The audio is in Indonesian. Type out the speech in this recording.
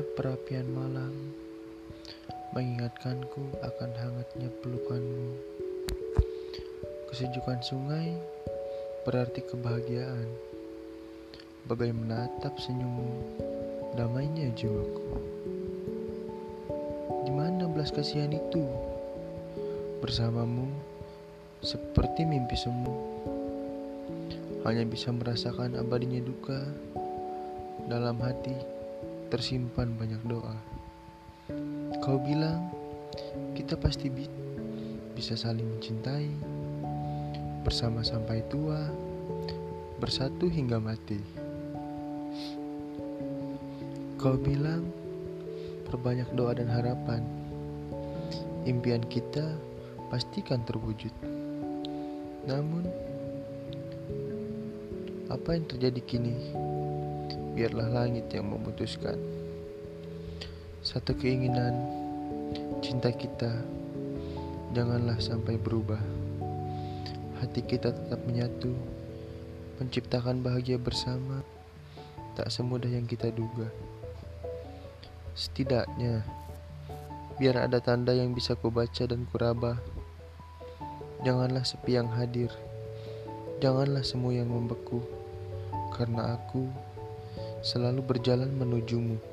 Perapian malam mengingatkanku akan hangatnya pelukanmu. Kesejukan sungai berarti kebahagiaan. Bagai menatap senyummu, damainya jiwaku. Di mana belas kasihan itu? Bersamamu, seperti mimpi semu. Hanya bisa merasakan abadinya duka dalam hati tersimpan banyak doa. Kau bilang kita pasti bi bisa saling mencintai bersama sampai tua, bersatu hingga mati. Kau bilang perbanyak doa dan harapan. Impian kita pastikan terwujud. Namun, apa yang terjadi kini? Biarlah langit yang memutuskan. Satu keinginan, cinta kita, janganlah sampai berubah. Hati kita tetap menyatu, menciptakan bahagia bersama, tak semudah yang kita duga. Setidaknya, biar ada tanda yang bisa kubaca dan kuraba. Janganlah sepi yang hadir, janganlah semua yang membeku, karena aku selalu berjalan menujumu.